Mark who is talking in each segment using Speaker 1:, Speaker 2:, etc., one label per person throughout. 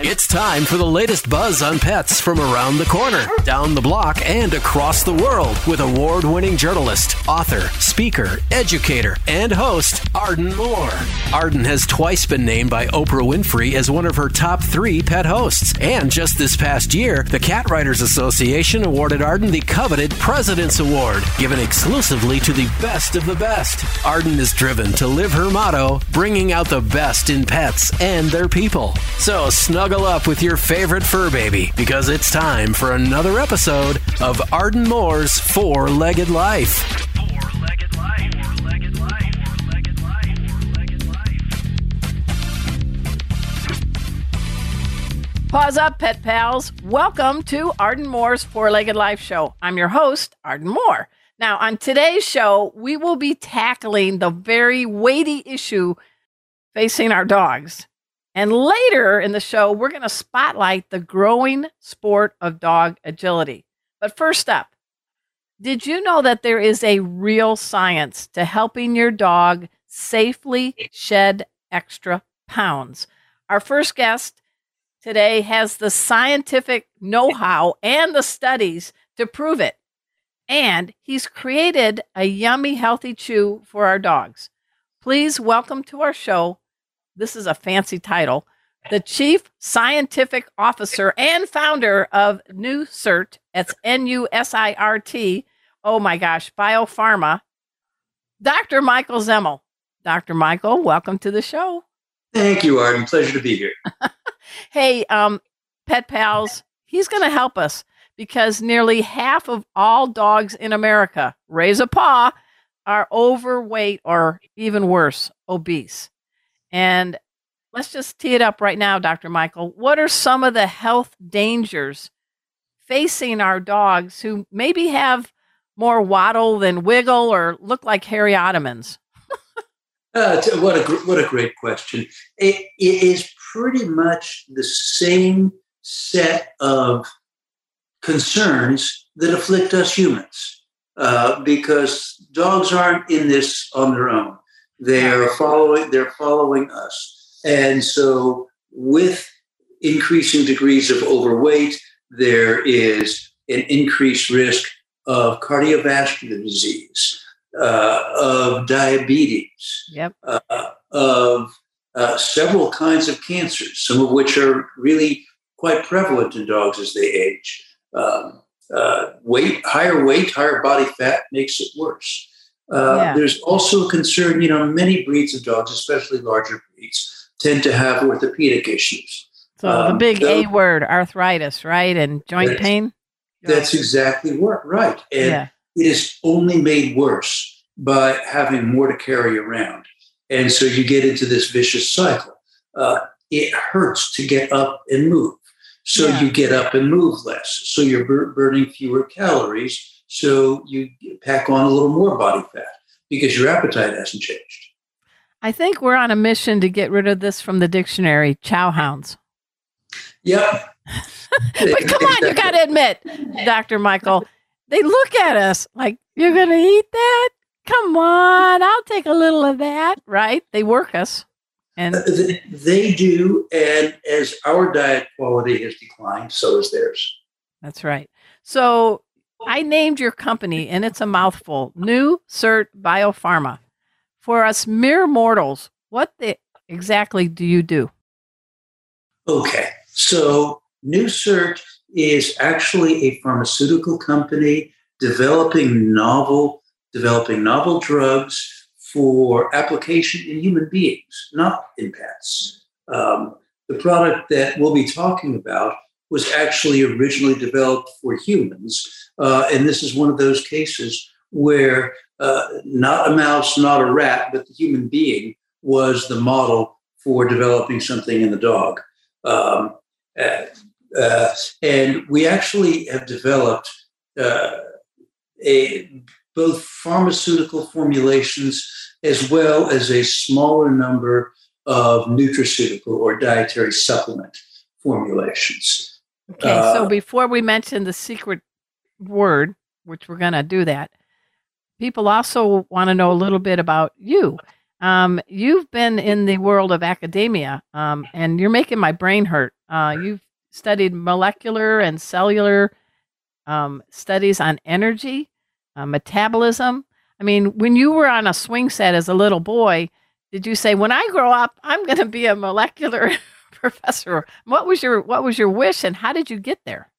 Speaker 1: time. It's time for the latest buzz on pets from around the corner, down the block, and across the world with award winning journalist, author, speaker, educator, and host, Arden Moore. Arden has twice been named by Oprah Winfrey as one of her top three pet hosts. And just this past year, the Cat Writers Association awarded Arden the coveted President's Award, given exclusively to the best of the best. Arden is driven to live her motto, bringing out the best in pets and their people. So snuggle up with your favorite fur baby because it's time for another episode of Arden Moore's Four Legged Life.
Speaker 2: Paws up, pet pals. Welcome to Arden Moore's Four Legged Life Show. I'm your host, Arden Moore. Now, on today's show, we will be tackling the very weighty issue facing our dogs. And later in the show, we're going to spotlight the growing sport of dog agility. But first up, did you know that there is a real science to helping your dog safely shed extra pounds? Our first guest today has the scientific know how and the studies to prove it. And he's created a yummy, healthy chew for our dogs. Please welcome to our show. This is a fancy title. The Chief Scientific Officer and founder of NuSirt. That's N U S I R T. Oh my gosh, Biopharma. Dr. Michael Zemmel. Dr. Michael, welcome to the show.
Speaker 3: Thank you, Arden. Pleasure to be here.
Speaker 2: hey, um, pet pals, he's going to help us because nearly half of all dogs in America, raise a paw, are overweight or even worse, obese. And let's just tee it up right now, Dr. Michael. What are some of the health dangers facing our dogs who maybe have more waddle than wiggle or look like hairy ottomans?
Speaker 3: uh, what a what a great question. It, it is pretty much the same set of concerns that afflict us humans uh, because dogs aren't in this on their own. They're following. They're following us, and so with increasing degrees of overweight, there is an increased risk of cardiovascular disease, uh, of diabetes,
Speaker 2: yep.
Speaker 3: uh, of uh, several kinds of cancers, some of which are really quite prevalent in dogs as they age. Um, uh, weight, higher weight, higher body fat makes it worse. Uh, yeah. There's also a concern, you know, many breeds of dogs, especially larger breeds, tend to have orthopedic issues.
Speaker 2: So um, the big A word, arthritis, right? And joint
Speaker 3: that's,
Speaker 2: pain?
Speaker 3: That's exactly right. And yeah. it is only made worse by having more to carry around. And so you get into this vicious cycle. Uh, it hurts to get up and move. So yeah. you get up and move less. So you're bur- burning fewer calories. So you pack on a little more body fat because your appetite hasn't changed.
Speaker 2: I think we're on a mission to get rid of this from the dictionary chow hounds.
Speaker 3: Yep.
Speaker 2: but come on, you got to admit, Dr. Michael, they look at us like, you're going to eat that? Come on, I'll take a little of that, right? They work us. And uh,
Speaker 3: they do. And as our diet quality has declined, so has theirs.
Speaker 2: That's right. So I named your company, and it's a mouthful NuSirt Biopharma. For us mere mortals, what the, exactly do you do?
Speaker 3: Okay. So NuSirt is actually a pharmaceutical company developing novel, developing novel drugs for application in human beings, not in pets. Um, the product that we'll be talking about was actually originally developed for humans. Uh, and this is one of those cases where uh, not a mouse, not a rat, but the human being was the model for developing something in the dog. Um, uh, uh and we actually have developed uh, a both pharmaceutical formulations as well as a smaller number of nutraceutical or dietary supplement formulations.
Speaker 2: Okay, uh, so before we mention the secret word, which we're going to do that, people also want to know a little bit about you. Um, you've been in the world of academia, um, and you're making my brain hurt. Uh, you've studied molecular and cellular um, studies on energy, uh, metabolism. I mean, when you were on a swing set as a little boy, did you say, "When I grow up, I'm going to be a molecular professor"? What was your What was your wish, and how did you get there?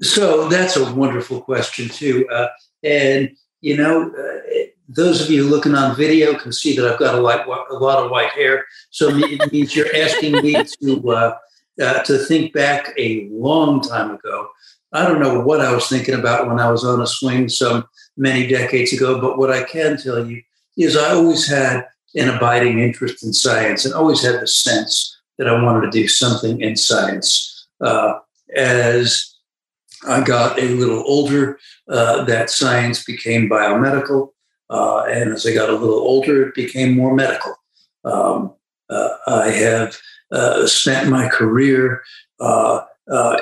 Speaker 3: So that's a wonderful question too, uh, and you know, uh, those of you looking on video can see that I've got a lot, a lot of white hair. So it means you're asking me to uh, uh, to think back a long time ago. I don't know what I was thinking about when I was on a swing some many decades ago, but what I can tell you is I always had an abiding interest in science and always had the sense that I wanted to do something in science. Uh, as I got a little older, uh, that science became biomedical. Uh, and as I got a little older, it became more medical. Um, uh, I have uh, spent my career uh,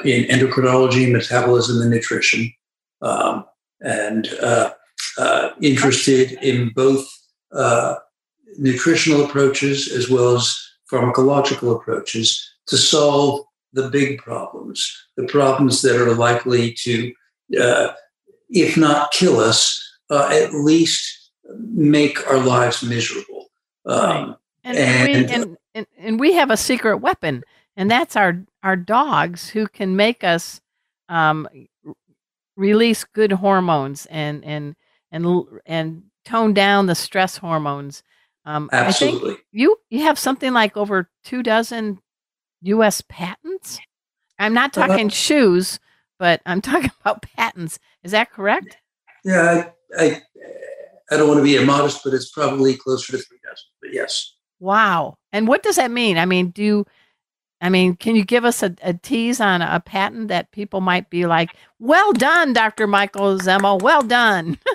Speaker 3: in endocrinology, metabolism, and nutrition, um, and interested in both nutritional approaches as well as pharmacological approaches to solve the big problems, the problems that are likely to, uh, if not kill us, uh, at least make our lives miserable.
Speaker 2: Um, and, and, we, and, and, and, we have a secret weapon, and that's our, our dogs who can make us um, release good hormones and, and, and, and tone down the stress hormones.
Speaker 3: Um, Absolutely.
Speaker 2: you, you have something like over two dozen U.S. patents? I'm not talking uh, shoes, but I'm talking about patents. Is that correct?
Speaker 3: Yeah, I, I, I don't want to be immodest, but it's probably closer to three dozen. But yes.
Speaker 2: Wow. And what does that mean? I mean, do you, I mean, can you give us a, a tease on a patent that people might be like, "Well done, Dr. Michael Zemmel. Well done."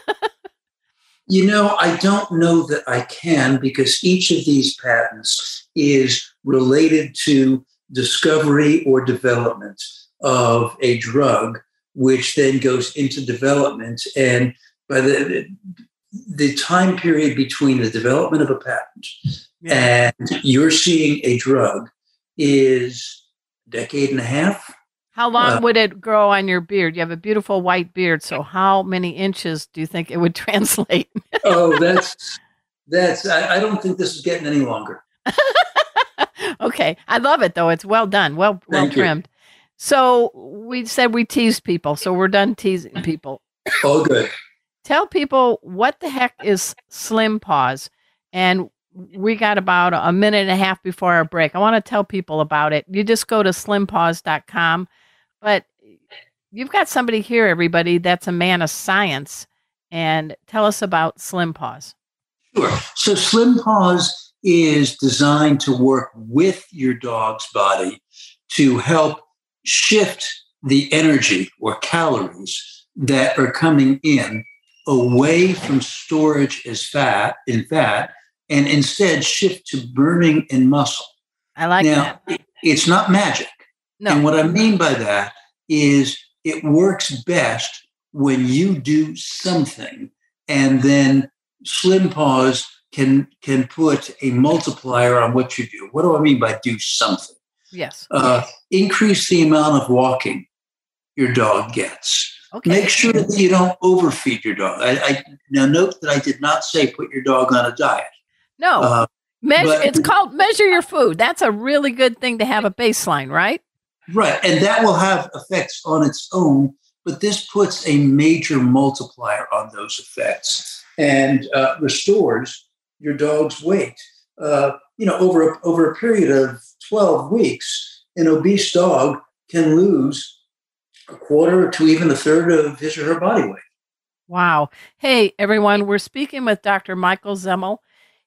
Speaker 3: you know, I don't know that I can because each of these patents is related to discovery or development of a drug, which then goes into development. And by the the time period between the development of a patent yeah. and you're seeing a drug is a decade and a half.
Speaker 2: How long uh, would it grow on your beard? You have a beautiful white beard, so how many inches do you think it would translate?
Speaker 3: oh, that's that's. I, I don't think this is getting any longer.
Speaker 2: okay. I love it though. It's well done. Well well Thank trimmed. You. So we said we tease people, so we're done teasing people.
Speaker 3: Oh good.
Speaker 2: Tell people what the heck is Slim Paws. And we got about a minute and a half before our break. I want to tell people about it. You just go to slimpaws.com. But you've got somebody here, everybody, that's a man of science. And tell us about Slim Paws.
Speaker 3: Sure. So Slim Paws is designed to work with your dog's body to help shift the energy or calories that are coming in away from storage as fat in fat and instead shift to burning in muscle.
Speaker 2: I like
Speaker 3: now,
Speaker 2: that.
Speaker 3: It's not magic.
Speaker 2: No.
Speaker 3: And what I mean by that is it works best when you do something and then Slim Paws can can put a multiplier on what you do. What do I mean by do something?
Speaker 2: Yes.
Speaker 3: Uh, increase the amount of walking your dog gets. Okay. Make sure that you don't overfeed your dog. I, I now note that I did not say put your dog on a diet.
Speaker 2: No. Uh, measure, but, it's called measure your food. That's a really good thing to have a baseline, right?
Speaker 3: Right. And that will have effects on its own, but this puts a major multiplier on those effects and uh, restores your dog's weight. Uh, you know, over a, over a period of 12 weeks, an obese dog can lose a quarter to even a third of his or her body weight.
Speaker 2: Wow. Hey, everyone, we're speaking with Dr. Michael Zemmel.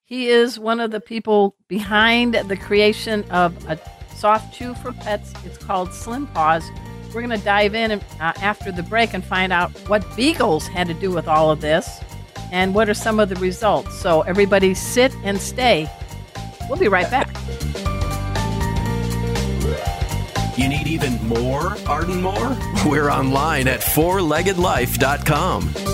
Speaker 2: He is one of the people behind the creation of a soft chew for pets. It's called Slim Paws. We're going to dive in uh, after the break and find out what beagles had to do with all of this and what are some of the results. So, everybody sit and stay. We'll be right back.
Speaker 1: You need even more Arden Moore? We're online at fourleggedlife.com.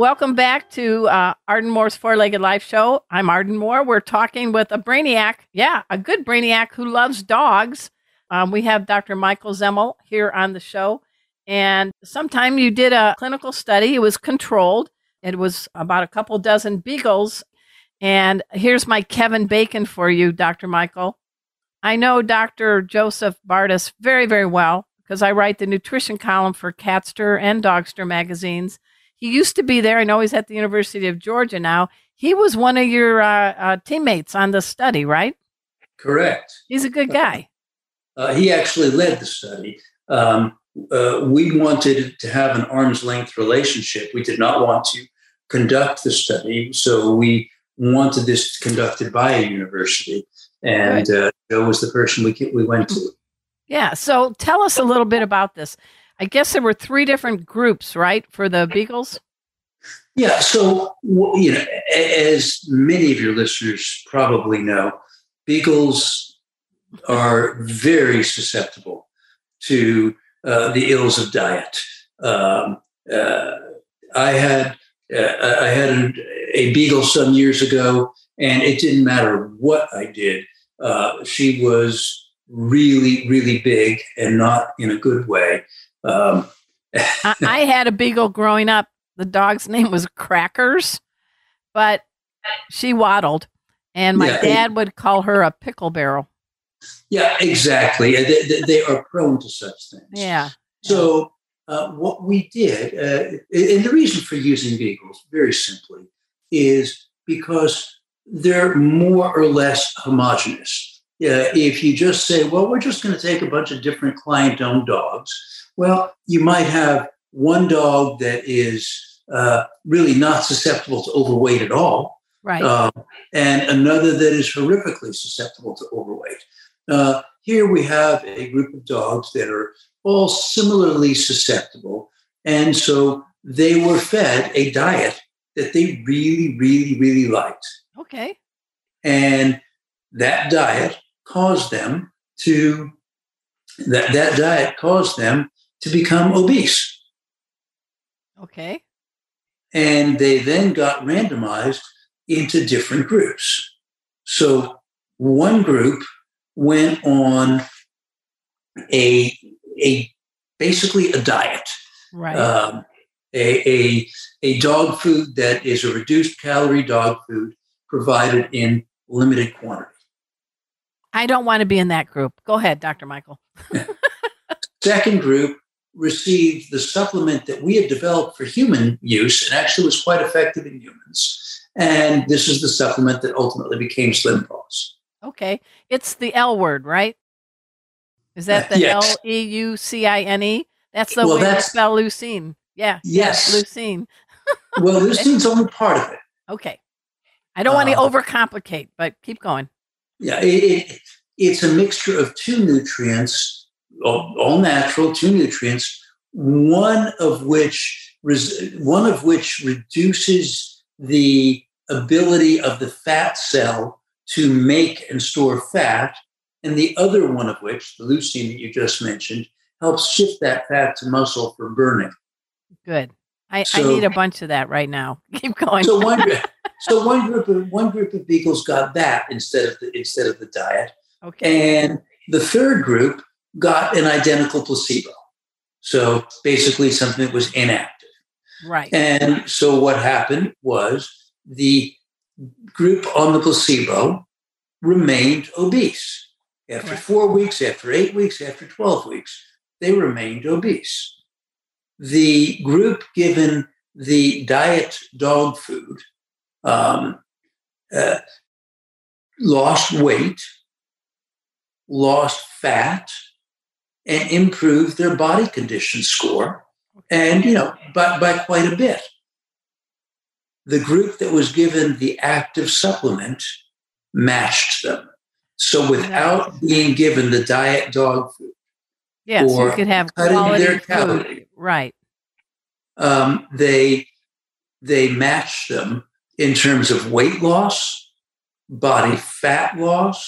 Speaker 2: Welcome back to uh, Arden Moore's Four Legged Life Show. I'm Arden Moore. We're talking with a brainiac, yeah, a good brainiac who loves dogs. Um, we have Dr. Michael Zemmel here on the show. And sometime you did a clinical study, it was controlled. It was about a couple dozen beagles. And here's my Kevin Bacon for you, Dr. Michael. I know Dr. Joseph Bartges very, very well because I write the nutrition column for Catster and Dogster magazines. He used to be there. I know he's at the University of Georgia now. He was one of your uh, uh, teammates on the study, right?
Speaker 3: Correct.
Speaker 2: He's a good guy.
Speaker 3: Uh, he actually led the study. Um, uh, we wanted to have an arm's length relationship. We did not want to conduct the study, so we wanted this conducted by a university. And uh, Joe was the person we we went to.
Speaker 2: Yeah. So tell us a little bit about this. I guess there were three different groups, right, for the beagles?
Speaker 3: Yeah. So, you know, as many of your listeners probably know, beagles are very susceptible to uh, the ills of diet. Um, uh, I had uh, I had a, a beagle some years ago, and it didn't matter what I did. Uh, she was really, really big, and not in a good way. Um,
Speaker 2: I, I had a beagle growing up. The dog's name was Crackers, but she waddled, and my
Speaker 3: Yeah.
Speaker 2: dad would call her a pickle barrel.
Speaker 3: Yeah, exactly. They, they- they are prone to such things.
Speaker 2: Yeah.
Speaker 3: So uh, what we did, uh, and the reason for using beagles, very simply, is because they're more or less homogenous. Uh, if you just say, well, we're just going to take a bunch of different client-owned dogs, well, you might have one dog that is uh, really not susceptible to overweight at all,
Speaker 2: Right.
Speaker 3: um, and another that is horrifically susceptible to overweight. Uh, here we have a group of dogs that are all similarly susceptible, and so they were fed a diet that they really, really, really liked,
Speaker 2: okay.
Speaker 3: and that diet caused them to that that diet caused them to become obese.
Speaker 2: Okay.
Speaker 3: and they then got randomized into different groups. So one group went on a a basically a diet,
Speaker 2: Right.
Speaker 3: um, a, a a dog food that is a reduced calorie dog food provided in limited quantity.
Speaker 2: I don't want to be in that group. Go ahead, Dr. Michael.
Speaker 3: Second group received the supplement that we had developed for human use and actually was quite effective in humans. And this is the supplement that ultimately became Slim Paws.
Speaker 2: Okay. It's the L word, right? Is that the L. E U C I N E? That's the
Speaker 3: Well,
Speaker 2: way to
Speaker 3: that's-
Speaker 2: spell leucine. Yeah.
Speaker 3: Yes.
Speaker 2: Leucine.
Speaker 3: Well, leucine's only part of it.
Speaker 2: Okay. I don't want to
Speaker 3: Uh,
Speaker 2: overcomplicate, but keep going.
Speaker 3: Yeah, it, it, it's a mixture of two nutrients, all, all natural, two nutrients. One of which res, one of which reduces the ability of the fat cell to make and store fat, and the other one of which, the leucine that you just mentioned, helps shift that fat to muscle for burning.
Speaker 2: Good. I, I need a bunch of that right now. Keep going.
Speaker 3: So one, so one group of one group of beagles got that instead of the instead of the diet.
Speaker 2: okay.
Speaker 3: And the third group got an identical placebo. So basically, something that was inactive.
Speaker 2: Right.
Speaker 3: And so what happened was the group on the placebo remained obese. After
Speaker 2: Correct.
Speaker 3: four weeks, after eight weeks, after 12 weeks, they remained obese. The group given the diet dog food um, uh, lost weight, lost fat, and improved their body condition score, and you know, by, by quite a bit. The group that was given the active supplement matched them. So without being given the diet dog food,
Speaker 2: Yes, you
Speaker 3: or
Speaker 2: could have
Speaker 3: cutting their
Speaker 2: food.
Speaker 3: calorie.
Speaker 2: Right.
Speaker 3: um, they they match them in terms of weight loss, body fat loss,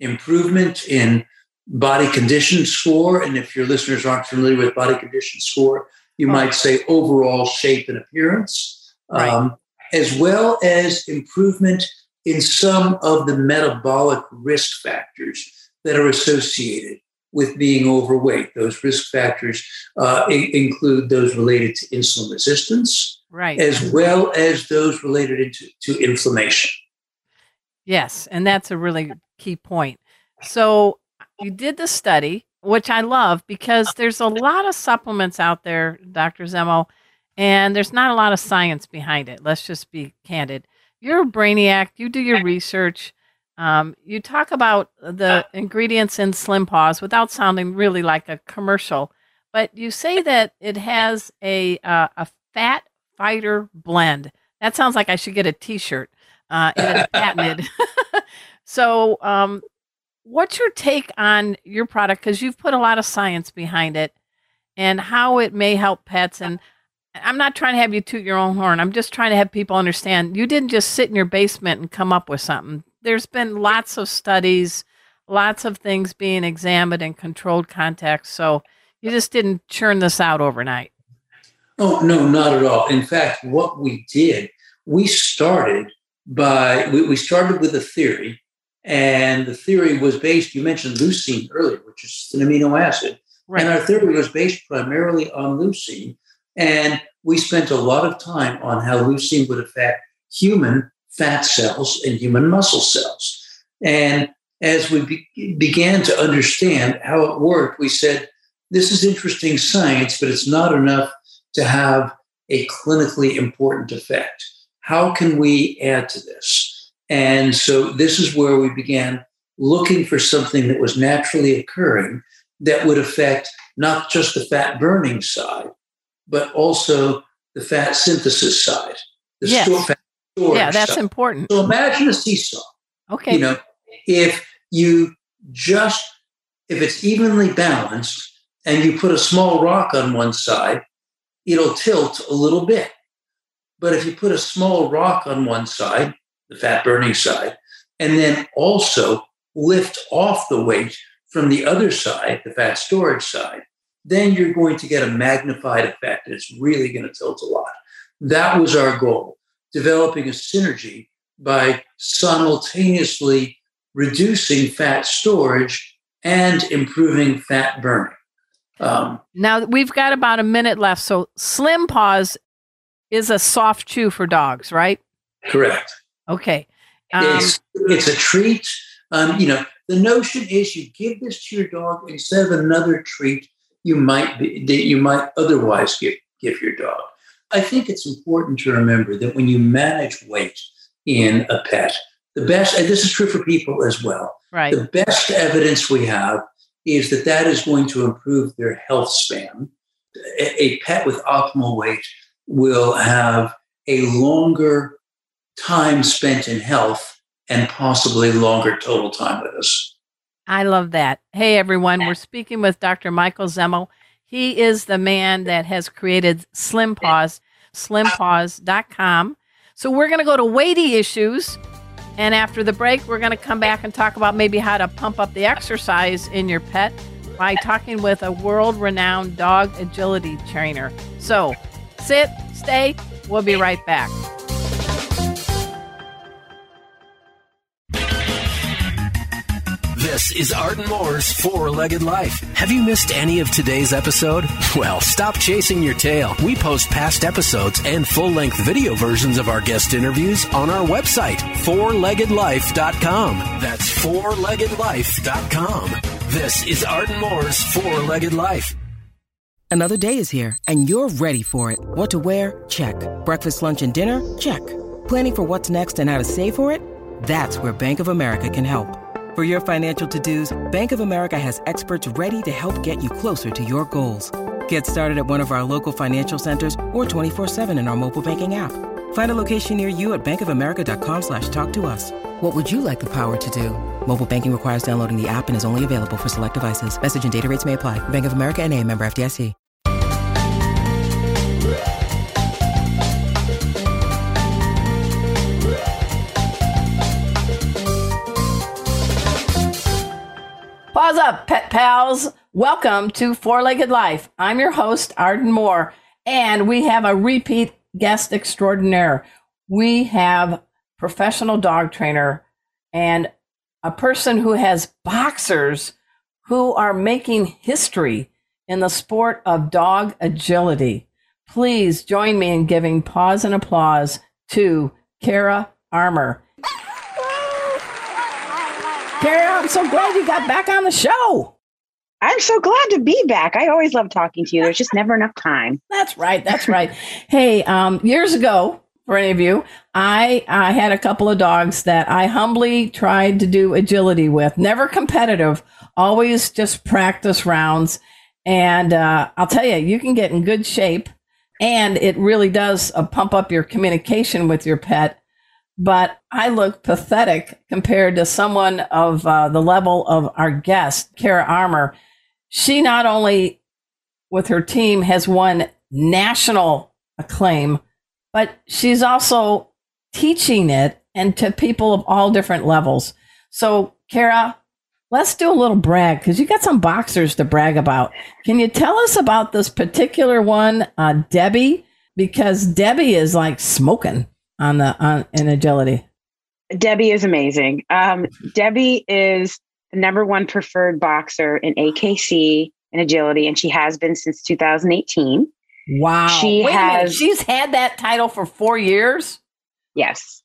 Speaker 3: improvement in body condition score, and if your listeners aren't familiar with body condition score, you might say overall shape and appearance,
Speaker 2: Right.
Speaker 3: um, as well as improvement in some of the metabolic risk factors that are associated with being overweight. Those risk factors uh, i- include those related to insulin resistance,
Speaker 2: Right.
Speaker 3: as well as those related into, to inflammation.
Speaker 2: Yes, and that's a really key point. So you did the study, which I love because there's a lot of supplements out there, Dr. Zemmel, and there's not a lot of science behind it. Let's just be candid. You're a brainiac. You do your research. Um, you talk about the ingredients in Slim Paws without sounding really like a commercial, but you say that it has a uh, a fat fighter blend. That sounds like I should get a T-shirt. Uh, and it's patented. so, um, what's your take on your product? Because you've put a lot of science behind it, and how it may help pets. And I'm not trying to have you toot your own horn. I'm just trying to have people understand you didn't just sit in your basement and come up with something. There's been lots of studies, lots of things being examined in controlled context. So you just didn't churn this out overnight.
Speaker 3: Oh, no, not at all. In fact, what we did, we started by, we, we started with a theory, and the theory was based, you mentioned leucine earlier, which is an amino acid. And our theory was based primarily on leucine. And we spent a lot of time on how leucine would affect human fat cells and human muscle cells. And as we be- began to understand how it worked, we said, this is interesting science, but it's not enough to have a clinically important effect. How can we add to this? And so this is where we began looking for something that was naturally occurring that would affect not just the fat burning side, but also the fat synthesis side, the
Speaker 2: Yes.
Speaker 3: store, fat storage
Speaker 2: yeah, that's
Speaker 3: side.
Speaker 2: important.
Speaker 3: So imagine a seesaw.
Speaker 2: Okay.
Speaker 3: You know, if you just if it's evenly balanced and you put a small rock on one side, it'll tilt a little bit. But if you put a small rock on one side, the fat burning side, and then also lift off the weight from the other side, the fat storage side, then you're going to get a magnified effect. and It's really going to tilt a lot. That was our goal, developing a synergy by simultaneously reducing fat storage and improving fat burning. Um,
Speaker 2: Now we've got about a minute left. So Slim Paws is a soft chew for dogs, right?
Speaker 3: correct.
Speaker 2: Okay. Um,
Speaker 3: it's it's a treat. Um, you know, the notion is you give this to your dog instead of another treat you might be that you might otherwise give give your dog. I think it's important to remember that when you manage weight in a pet, the best, and this is true for people as well,
Speaker 2: right.
Speaker 3: the best evidence we have is that that is going to improve their health span. A, pet with optimal weight will have a longer time spent in health and possibly longer total time with us.
Speaker 2: I love that. Hey, everyone. We're speaking with Dr. Michael Zemmel. He is the man that has created Slim Paws, slimpaws.com. So we're going to go to weighty issues. And after the break, we're going to come back and talk about maybe how to pump up the exercise in your pet by talking with a world renowned dog agility trainer. So sit, stay. We'll be right back.
Speaker 1: This is Arden Moore's Four Legged Life. Have you missed any of today's episode? Well, stop chasing your tail. We post past episodes and full length video versions of our guest interviews on our website, fourleggedlife.com. That's fourleggedlife.com. This is Arden Moore's Four Legged Life.
Speaker 4: Another day is here, and you're ready for it. What to wear? Check. Breakfast, lunch, and dinner? Check. Planning for what's next and how to save for it? That's where Bank of America can help. For your financial to-dos, Bank of America has experts ready to help get you closer to your goals. Get started at one of our local financial centers or 24-7 in our mobile banking app. Find a location near you at bankofamerica.com slash talk to us. What would you like the power to do? Mobile banking requires downloading the app and is only available for select devices. Message and data rates may apply. Bank of America and a member FDIC.
Speaker 2: Paws up, pet pals. Welcome to Four Legged Life. I'm your host, Arden Moore, and we have a repeat guest extraordinaire. We have professional dog trainer and a person who has boxers who are making history in the sport of dog agility. Please join me in giving pause and applause to Cara Armour. Cara, I'm so glad you got back on the show.
Speaker 5: I'm so glad to be back. I always love talking to you. There's just never enough time.
Speaker 2: That's right. That's right. hey, um, years ago, for any of you, I I had a couple of dogs that I humbly tried to do agility with. Never competitive, always just practice rounds. And uh, I'll tell you, you can get in good shape, and it really does uh, pump up your communication with your pet but I look pathetic compared to someone of uh, the level of our guest, Cara Armour. She not only, with her team, has won national acclaim, but she's also teaching it and to people of all different levels. So, Cara, let's do a little brag because you got some boxers to brag about. Can you tell us about this particular one, uh, Debbie? Because Debbie is like smoking on the on in agility?
Speaker 5: Debbie is amazing. Um, Debbie is the number one preferred boxer in AKC in agility, and she has been since 2018.
Speaker 2: Wow.
Speaker 5: She
Speaker 2: Wait
Speaker 5: has.
Speaker 2: She's had that title for four years.
Speaker 5: Yes.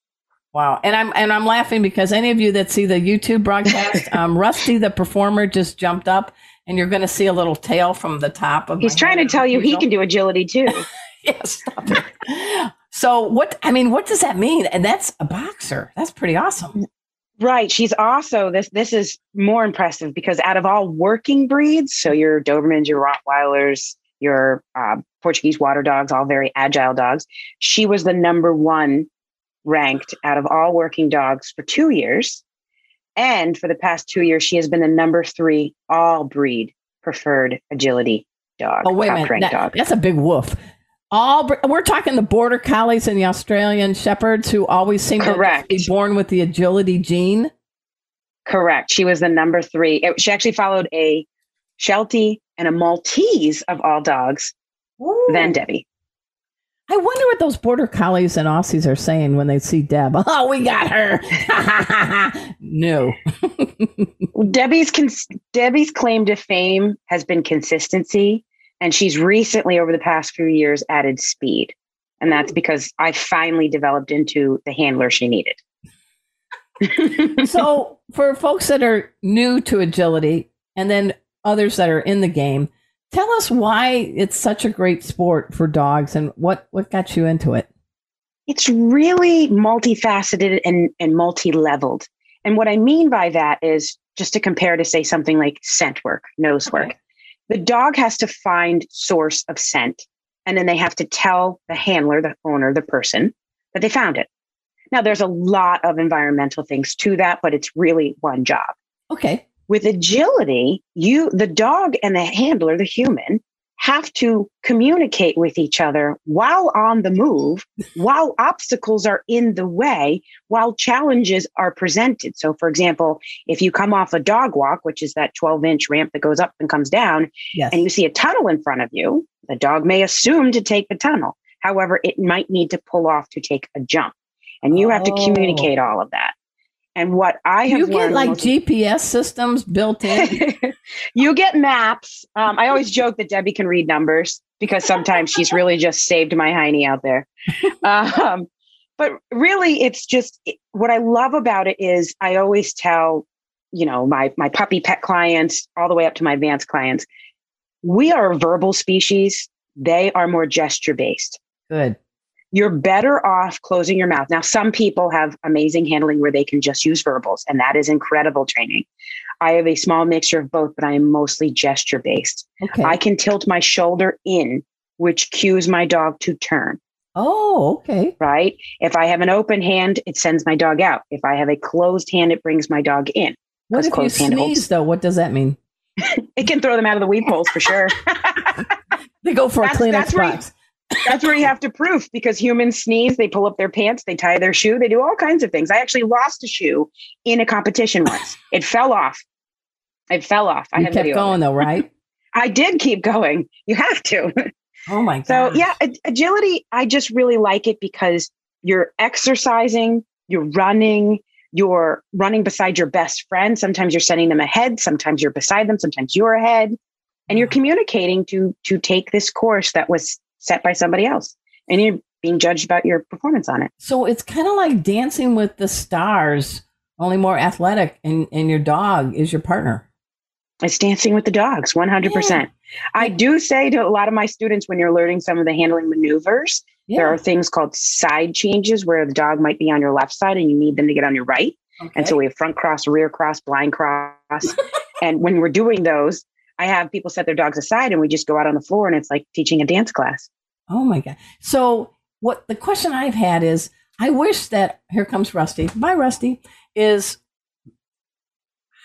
Speaker 2: Wow. And I'm and I'm laughing because any of you that see the YouTube broadcast, um, Rusty the performer just jumped up, and you're going to see a little tail from the top of.
Speaker 5: He's trying to tell you he can do agility too.
Speaker 2: yes. Yeah, so what? I mean, what does that mean? And that's a boxer. That's pretty awesome.
Speaker 5: Right. She's also this. This is more impressive because out of all working breeds, so your Dobermans, your Rottweilers, your uh, Portuguese water dogs, all very agile dogs, she was the number one ranked out of all working dogs for two years. And for the past two years, she has been the number three all breed preferred agility dog.
Speaker 2: Oh, wait a minute. That, dog. That's a big woof all we're talking the border collies and the Australian shepherds who always seem Correct. to be born with the agility gene.
Speaker 5: Correct. She was the number three. It, she actually followed a Sheltie and a Maltese of all dogs, Ooh. then Debbie.
Speaker 2: I wonder what those border collies and Aussies are saying when they see Deb. Oh, we got her. no.
Speaker 5: Debbie's cons- Debbie's claim to fame has been consistency and she's recently, over the past few years, added speed. And that's because I finally developed into the handler she needed.
Speaker 2: so, for folks that are new to agility and then others that are in the game, tell us why it's such a great sport for dogs and what, what got you into it.
Speaker 5: It's really multifaceted and, and multi leveled. And what I mean by that is just to compare to, say, something like scent work, nose work. The dog has to find source of scent, and then they have to tell the handler, the owner, the person that they found it. Now, there's a lot of environmental things to that, but it's really one job.
Speaker 2: Okay.
Speaker 5: With agility, you, the dog and the handler, the human, have to communicate with each other while on the move, while obstacles are in the way, while challenges are presented. So, for example, if you come off a dog walk, which is that 12 inch ramp that goes up and comes down, yes. and you see a tunnel in front of you, the dog may assume to take the tunnel. However, it might need to pull off to take a jump. And you oh. have to oh. communicate all of that. And what I have
Speaker 2: you get like GPS systems built in.
Speaker 5: you get maps. Um, I always joke that Debbie can read numbers because sometimes she's really just saved my hiney out there. Um, but really, it's just what I love about it is I always tell, you know, my my puppy pet clients all the way up to my advanced clients, we are a verbal species. They are more gesture based.
Speaker 2: Good.
Speaker 5: You're better off closing your mouth. Now, some people have amazing handling where they can just use verbals, and that is incredible training. I have a small mixture of both, but I am mostly gesture based.
Speaker 2: Okay.
Speaker 5: I can tilt my shoulder in, which cues my dog to turn,
Speaker 2: oh, okay.
Speaker 5: right? If I have an open hand, it sends my dog out. If I have a closed hand, it brings my dog in.
Speaker 2: What if you
Speaker 5: hand holds-
Speaker 2: sneeze though? What does that mean?
Speaker 5: It can throw them out of the weave poles for sure.
Speaker 2: They go for
Speaker 5: That's-
Speaker 2: a Kleenex
Speaker 5: that's
Speaker 2: box.
Speaker 5: That's where you have to proof because humans sneeze, they pull up their pants, they tie their shoe, they do all kinds of things. I actually lost a shoe in a competition once. It fell off. It fell off. I
Speaker 2: kept going though, right?
Speaker 5: I did keep going. You have to.
Speaker 2: Oh my god.
Speaker 5: So yeah, agility, I just really like it because you're exercising, you're running, you're running beside your best friend. Sometimes you're sending them ahead, sometimes you're beside them, sometimes you're ahead. And you're communicating to to take this course that was set by somebody else. And you're being judged about your performance on it.
Speaker 2: So it's kind of like dancing with the stars, only more athletic, and and your dog is your partner.
Speaker 5: It's dancing with the dogs, 100%. I do say to a lot of my students when you're learning some of the handling maneuvers, there are things called side changes where the dog might be on your left side and you need them to get on your right. And so we have front cross, rear cross, blind cross. and when we're doing those, I have people set their dogs aside and we just go out on the floor and it's like teaching a dance class.
Speaker 2: Oh my god. So what the question I've had is I wish that here comes Rusty. Bye Rusty is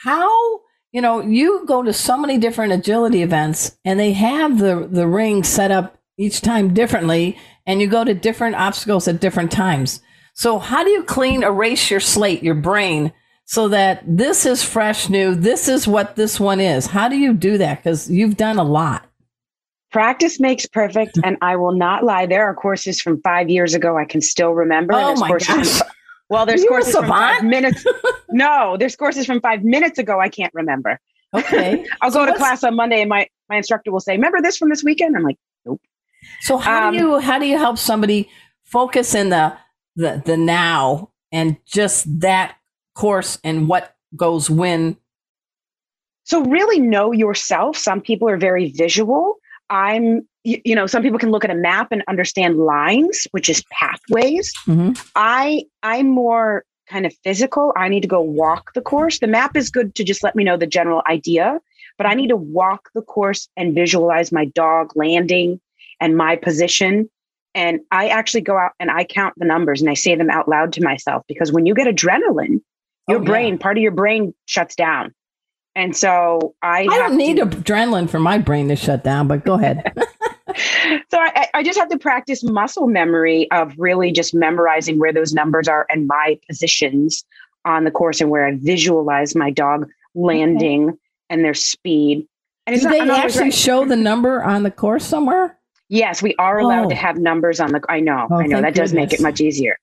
Speaker 2: how you know you go to so many different agility events and they have the the ring set up each time differently and you go to different obstacles at different times. So how do you clean erase your slate, your brain so that this is fresh new, this is what this one is. How do you do that cuz you've done a lot.
Speaker 5: Practice makes perfect. And I will not lie. There are courses from five years ago I can still remember.
Speaker 2: Oh my
Speaker 5: courses from
Speaker 2: gosh.
Speaker 5: well, there's courses from five minutes. no, there's courses from five minutes ago I can't remember.
Speaker 2: Okay.
Speaker 5: I'll
Speaker 2: So
Speaker 5: go to class on Monday and my, my instructor will say, Remember this from this weekend? I'm like, nope
Speaker 2: So how do
Speaker 5: Um,
Speaker 2: you how do you help somebody focus in the the the now and just that course and what goes when?
Speaker 5: So really know yourself. Some people are very visual. I'm, you, know, some people can look at a map and understand lines, which is pathways. Mm-hmm. I I'm more kind of physical. I need to go walk the course. The map is good to just let me know the general idea, but I need to walk the course and visualize my dog landing and my position. And I actually go out and I count the numbers and I say them out loud to myself because when you get adrenaline, your
Speaker 2: Oh, yeah.
Speaker 5: brain, part of your brain shuts down. And so I,
Speaker 2: I don't need
Speaker 5: to,
Speaker 2: adrenaline for my brain to shut down, but go ahead.
Speaker 5: so I, I just have to practice muscle memory of really just memorizing where those numbers are and my positions on the course and where I visualize my dog landing and their speed. And
Speaker 2: do they actually
Speaker 5: right.
Speaker 2: show the number on the course somewhere?
Speaker 5: yes, we are allowed
Speaker 2: Oh.
Speaker 5: to have numbers on the. I know,
Speaker 2: Oh,
Speaker 5: I know that does make it much easier.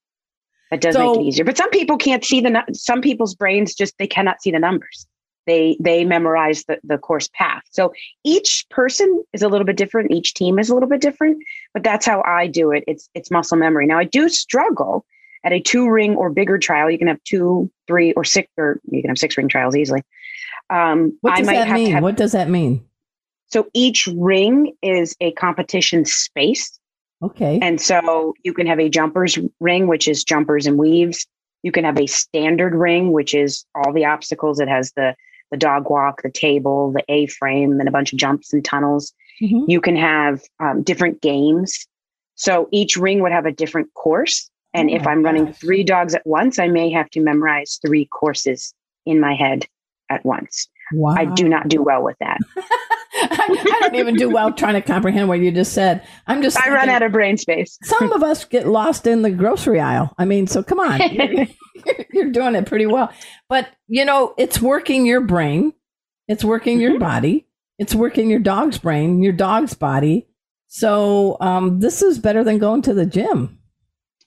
Speaker 5: That does
Speaker 2: So-
Speaker 5: make it easier. But some people can't see the. Some people's brains just they cannot see the numbers. They they memorize the the course path. So each person is a little bit different. Each team is a little bit different. But that's how I do it. It's it's muscle memory. Now I do struggle at a two ring or bigger trial. You can have two, three, or six, or you can have six ring trials easily. Um,
Speaker 2: What
Speaker 5: I
Speaker 2: does
Speaker 5: might
Speaker 2: that mean?
Speaker 5: have
Speaker 2: what does that mean?
Speaker 5: so each ring is a competition space.
Speaker 2: Okay.
Speaker 5: And so you can have a jumpers ring, which is jumpers and weaves. You can have a standard ring, which is all the obstacles. It has the the dog walk, the table, the A frame, and a bunch of jumps and tunnels.
Speaker 2: Mhm.
Speaker 5: You can have um, different games. So each ring would have a different course. And
Speaker 2: Oh
Speaker 5: if I'm running three dogs at once, I may have to memorize three courses in my head at once.
Speaker 2: Wow.
Speaker 5: I do not do well with that.
Speaker 2: I, I don't even do well trying to comprehend what you just said. I'm just
Speaker 5: I run out of brain space.
Speaker 2: some of us get lost in the grocery aisle. I mean, so come on, you're, you're doing it pretty well. But you know, it's working your brain, it's working your
Speaker 5: Mhm.
Speaker 2: body, it's working your dog's brain, your dog's body. So um, this is better than going to the gym.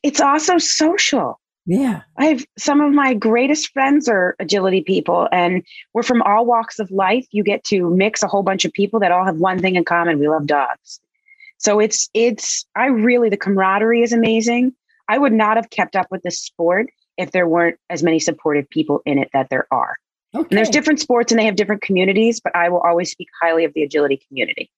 Speaker 5: It's also social.
Speaker 2: Yeah.
Speaker 5: I have some of my greatest friends are agility people, and we're from all walks of life. You get to mix a whole bunch of people that all have one thing in common: we love dogs. So it's it's I really the camaraderie is amazing. I would not have kept up with this sport if there weren't as many supportive people in it that there are.
Speaker 2: Okay.
Speaker 5: And there's different sports and they have different communities, but I will always speak highly of the agility community.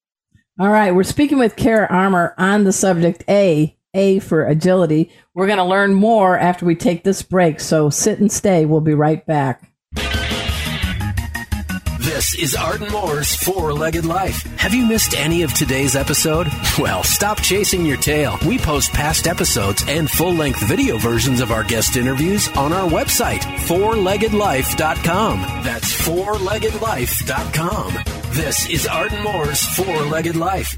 Speaker 2: All right, we're speaking with Cara Armour on the subject A, A for agility. We're going to learn more after we take this break. So sit and stay. We'll be right back.
Speaker 1: This is Arden Moore's Four Legged Life. Have you missed any of today's episode? Well, stop chasing your tail. We post past episodes and full length video versions of our guest interviews on our website, fourleggedlife.com. That's fourleggedlife.com. This is Arden Moore's Four Legged Life.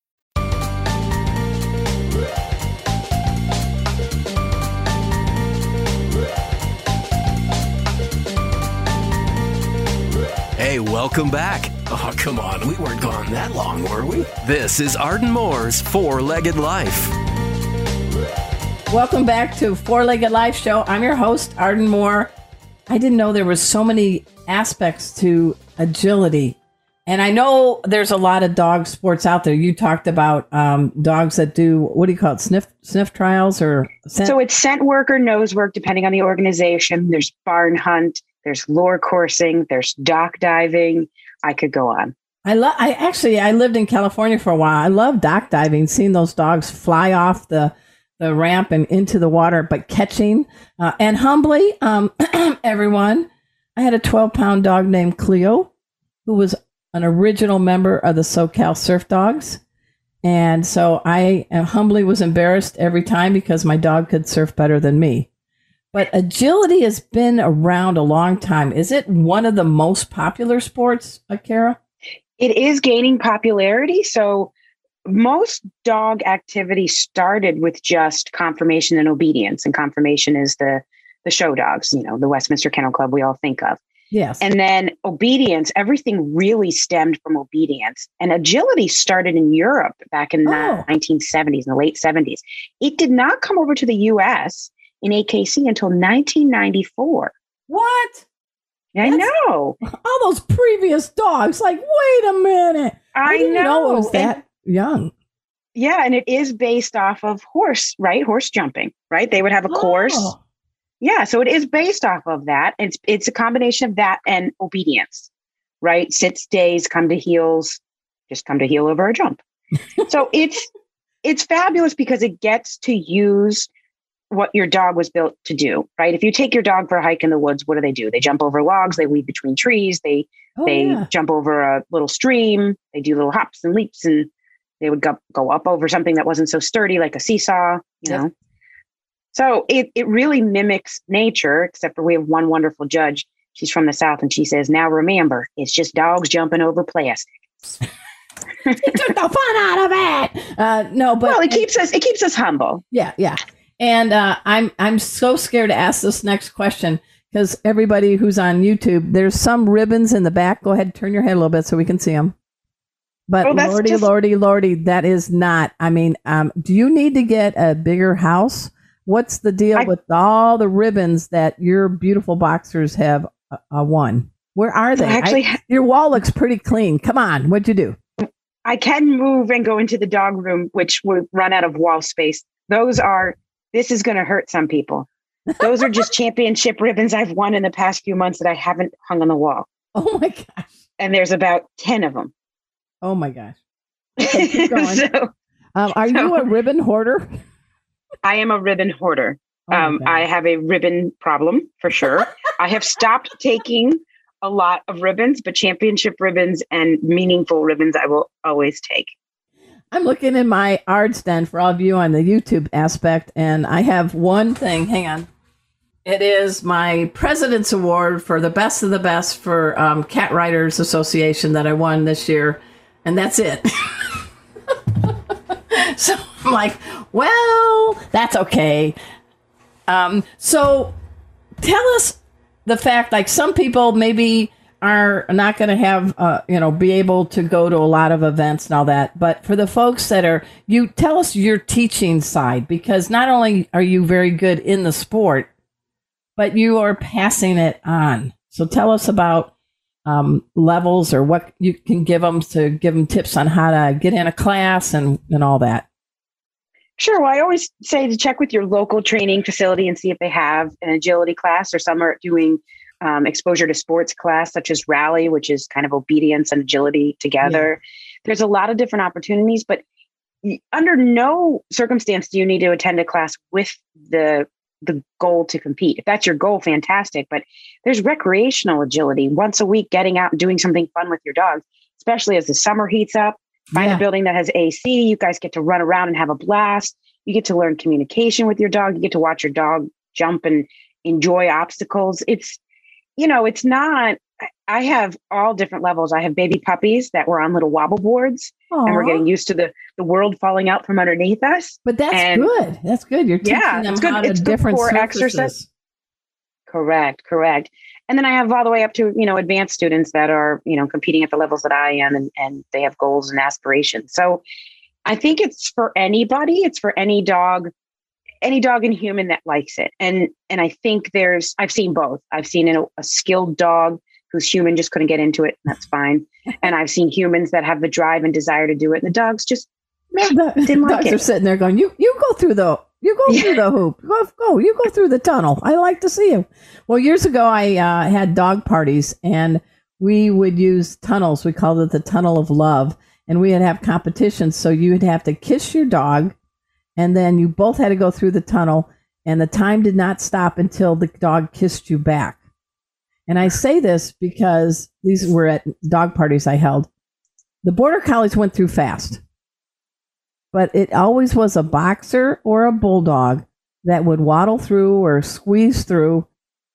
Speaker 1: Hey, welcome back. Oh, come on. We weren't gone that long, were we? This is Arden Moore's Four Legged Life.
Speaker 2: Welcome back to Four Legged Life Show. I'm your host, Arden Moore. I didn't know there was so many aspects to agility. And I know there's a lot of dog sports out there. You talked about um, dogs that do what do you call it, sniff sniff trials or scent?
Speaker 5: So it's scent work or nose work, depending on the organization. There's barn hunt, there's lure coursing, there's dock diving. I could go on.
Speaker 2: I love. I actually I lived in California for a while. I love dock diving, seeing those dogs fly off the the ramp and into the water, but catching. Uh, and humbly, um, everyone, I had a 12 pound dog named Cleo, who was an original member of the SoCal Surf Dogs. And so I uh, humbly was embarrassed every time because my dog could surf better than me. But agility has been around a long time. Is it one of the most popular sports, Cara?
Speaker 5: It is gaining popularity. So most dog activity started with just confirmation and obedience, and confirmation is the the show dogs, you know, the Westminster Kennel Club we all think of.
Speaker 2: Yes.
Speaker 5: And then obedience, everything really stemmed from obedience. And agility started in Europe back in
Speaker 2: Oh.
Speaker 5: the 1970s, in the late 70s. It did not come over to the US in AKC until 1994.
Speaker 2: What?
Speaker 5: I
Speaker 2: That's-
Speaker 5: know.
Speaker 2: All those previous dogs. Like, wait a minute.
Speaker 5: I,
Speaker 2: didn't
Speaker 5: know.
Speaker 2: it was
Speaker 5: And-
Speaker 2: that young.
Speaker 5: yeah, and it is based off of horse, right? Horse jumping, right? They would have a oh. course.
Speaker 2: Oh.
Speaker 5: Yeah, so it is based off of that. It's it's a combination of that and obedience, right? Sit stays, come to heels, just come to heel over a jump. so it's it's fabulous because it gets to use what your dog was built to do, right? If you take your dog for a hike in the woods, what do they do? They jump over logs, they weave between trees, they
Speaker 2: Oh,
Speaker 5: they
Speaker 2: yeah.
Speaker 5: jump over a little stream, they do little hops and leaps, and they would go, go up over something that wasn't so sturdy, like a seesaw, you
Speaker 2: Yep.
Speaker 5: know. So it it really mimics nature, except for we have one wonderful judge. She's from the south, and she says, "Now remember, it's just dogs jumping over plastic."
Speaker 2: He took the fun out of it. Uh, no, but
Speaker 5: well, it keeps us it keeps us humble.
Speaker 2: Yeah, yeah. And uh, I'm I'm so scared to ask this next question because everybody who's on YouTube, there's some ribbons in the back. Go ahead, turn your head a little bit so we can see them. But
Speaker 5: Oh,
Speaker 2: lordy,
Speaker 5: just-
Speaker 2: lordy, lordy, that is not. I mean, um, do you need to get a bigger house? What's the deal
Speaker 5: I-
Speaker 2: with all the ribbons that your beautiful boxers have uh, uh, won? Where are they? I-
Speaker 5: Actually,
Speaker 2: your wall looks pretty clean. Come on, what'd you do?
Speaker 5: I can move and go into the dog room, which would run out of wall space. Those are, this is going to hurt some people. Those are just championship ribbons I've won in the past few months that I haven't hung on the wall.
Speaker 2: Oh my gosh!
Speaker 5: And there's about 10 of them.
Speaker 2: Oh my gosh! Okay,
Speaker 5: so
Speaker 2: Um, are you a ribbon hoarder?
Speaker 5: I am a ribbon hoarder.
Speaker 2: Oh
Speaker 5: um. I have a ribbon problem for sure. I have stopped taking a lot of ribbons, but championship ribbons and meaningful ribbons I will always take.
Speaker 2: I'm looking in my art stand for all of you on the YouTube aspect, and I have one thing. Hang on. It is my President's Award for the best of the best for um, Cat Writers Association that I won this year, and that's it. so I'm like, well, that's okay. Um, so tell us the fact like some people maybe are not going to have, uh, you know, be able to go to a lot of events and all that. But for the folks that are, you tell us your teaching side because not only are you very good in the sport, but you are passing it on. So tell us about um, levels or what you can give them to give them tips on how to get in a class and, and all that.
Speaker 5: Sure. Well, I always say to check with your local training facility and see if they have an agility class or some are doing um, exposure to sports class, such as rally, which is kind of obedience and agility together. Yeah. There's a lot of different opportunities, but under no circumstance do you need to attend a class with the the goal to compete. If that's your goal, fantastic. But there's recreational agility once a week, getting out and doing something fun with your dog, especially as the summer heats up. Find yeah. a building that has AC. You guys get to run around and have a blast. You get to learn communication with your dog. You get to watch your dog jump and enjoy obstacles. It's, you know, it's not, I have all different levels. I have baby puppies that were on little wobble boards Aww. and we're getting used to the, the world falling out from underneath us.
Speaker 2: But that's and good. That's good. You're teaching yeah, them it's good. how it's to good different for exercise.
Speaker 5: Correct, correct. And then I have all the way up to, you know, advanced students that are, you know, competing at the levels that I am and, and they have goals and aspirations. So I think it's for anybody, it's for any dog, any dog and human that likes it. And and I think there's I've seen both. I've seen a, a skilled dog whose human just couldn't get into it, and that's fine. and I've seen humans that have the drive and desire to do it, and the dogs just man, didn't like
Speaker 2: dogs
Speaker 5: it.
Speaker 2: are sitting there going, "You you go through the you go through the hoop. Go, go. You go through the tunnel. I like to see you. Well, years ago, I uh, had dog parties, and we would use tunnels. We called it the tunnel of love, and we would have competitions. So you would have to kiss your dog, and then you both had to go through the tunnel, and the time did not stop until the dog kissed you back. And I say this because these were at dog parties I held. The border collies went through fast but it always was a boxer or a bulldog that would waddle through or squeeze through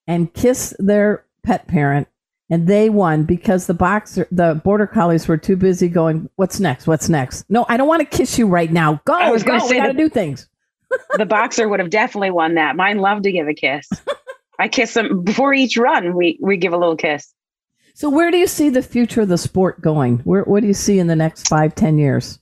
Speaker 2: and kiss their pet parent and they won because the boxer the border collies were too busy going what's next? What's next? No i don't want to kiss you right now. Go i was going to say we gotta do things.
Speaker 5: the boxer would have definitely won that. Mine love to give a kiss. I kiss them before each run we we give a little kiss.
Speaker 2: So where do you see the future of the sport going? Where what do you see in the next five ten years?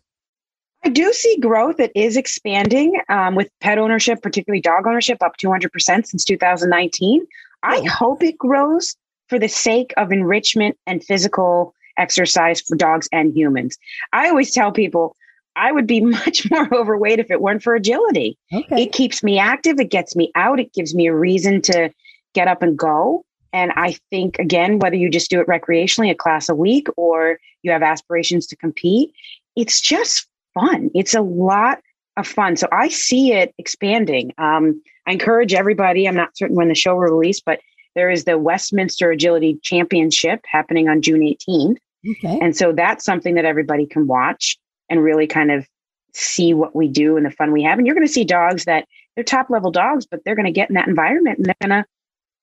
Speaker 5: I do see growth. It is expanding um, with pet ownership, particularly dog ownership, up 200% since 2019. I hope it grows for the sake of enrichment and physical exercise for dogs and humans. I always tell people I would be much more overweight if it weren't for agility. Okay. It keeps me active, it gets me out, it gives me a reason to get up and go. And I think, again, whether you just do it recreationally, a class a week, or you have aspirations to compete, it's just fun. It's a lot of fun. So I see it expanding. Um, I encourage everybody, I'm not certain when the show will release, but there is the Westminster Agility Championship happening on June 18th. Okay. And so that's something that everybody can watch and really kind of see what we do and the fun we have. And you're going to see dogs that they're top level dogs, but they're going to get in that environment and they're going to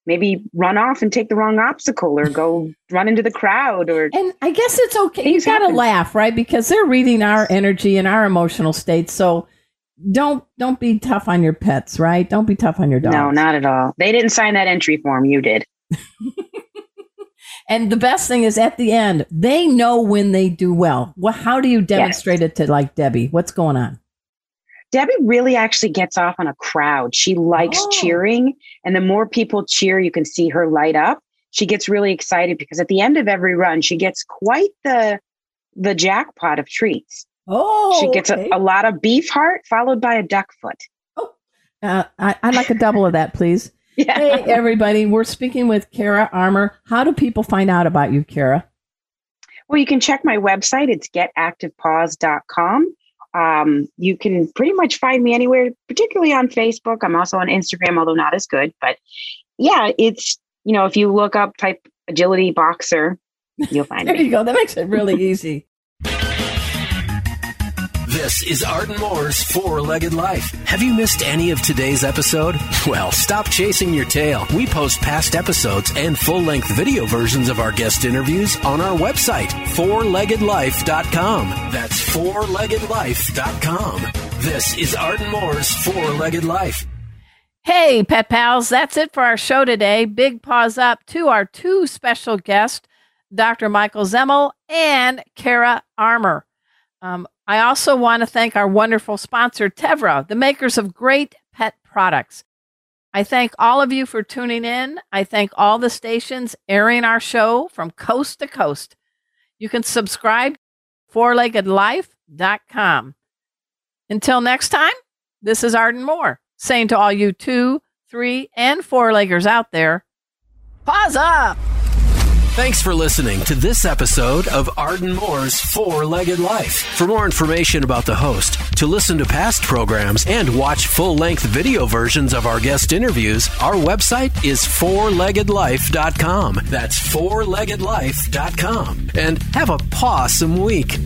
Speaker 5: maybe run off and take the wrong obstacle or go run into the crowd or
Speaker 2: and i guess it's okay you gotta happen. laugh right because they're reading our energy and our emotional state so don't don't be tough on your pets right don't be tough on your dog
Speaker 5: no not at all they didn't sign that entry form you did
Speaker 2: and the best thing is at the end they know when they do well well how do you demonstrate yes. it to like debbie what's going on
Speaker 5: Debbie really actually gets off on a crowd. She likes oh. cheering. And the more people cheer, you can see her light up. She gets really excited because at the end of every run, she gets quite the the jackpot of treats.
Speaker 2: Oh,
Speaker 5: she gets okay. a, a, lot of beef heart followed by a duck foot.
Speaker 2: Oh, uh, I, I'd like a double of that, please. yeah. Hey, everybody, we're speaking with Cara Armour. How do people find out about you, Cara?
Speaker 5: Well, you can check my website. It's getactivepaws.com. Um, you can pretty much find me anywhere, particularly on Facebook. I'm also on Instagram, although not as good. But yeah, it's, you know, if you look up type agility boxer, you'll find
Speaker 2: there
Speaker 5: me.
Speaker 2: you go. That makes it really easy.
Speaker 1: This is Arden Moore's Four Legged Life. Have you missed any of today's episode? Well, stop chasing your tail. We post past episodes and full length video versions of our guest interviews on our website, fourleggedlife.com. That's fourleggedlife.com. This is Arden Moore's Four Legged Life.
Speaker 2: Hey, pet pals, that's it for our show today. Big paws up to our two special guests. Dr. Michael Zemmel, and Cara Armour. Um, I also want to thank our wonderful sponsor, Tevra, the makers of great pet products. I thank all of you for tuning in. I thank all the stations airing our show from coast to coast. You can subscribe fourleggedlife.com. Until next time, this is Arden Moore saying to all you two, three, and four leggers out there, paws up.
Speaker 1: Thanks for listening to this episode of Arden Moore's Four Legged Life. For more information about the host, to listen to past programs, and watch full length video versions of our guest interviews, our website is fourleggedlife.com. That's fourleggedlife.com. And have a pawsome week.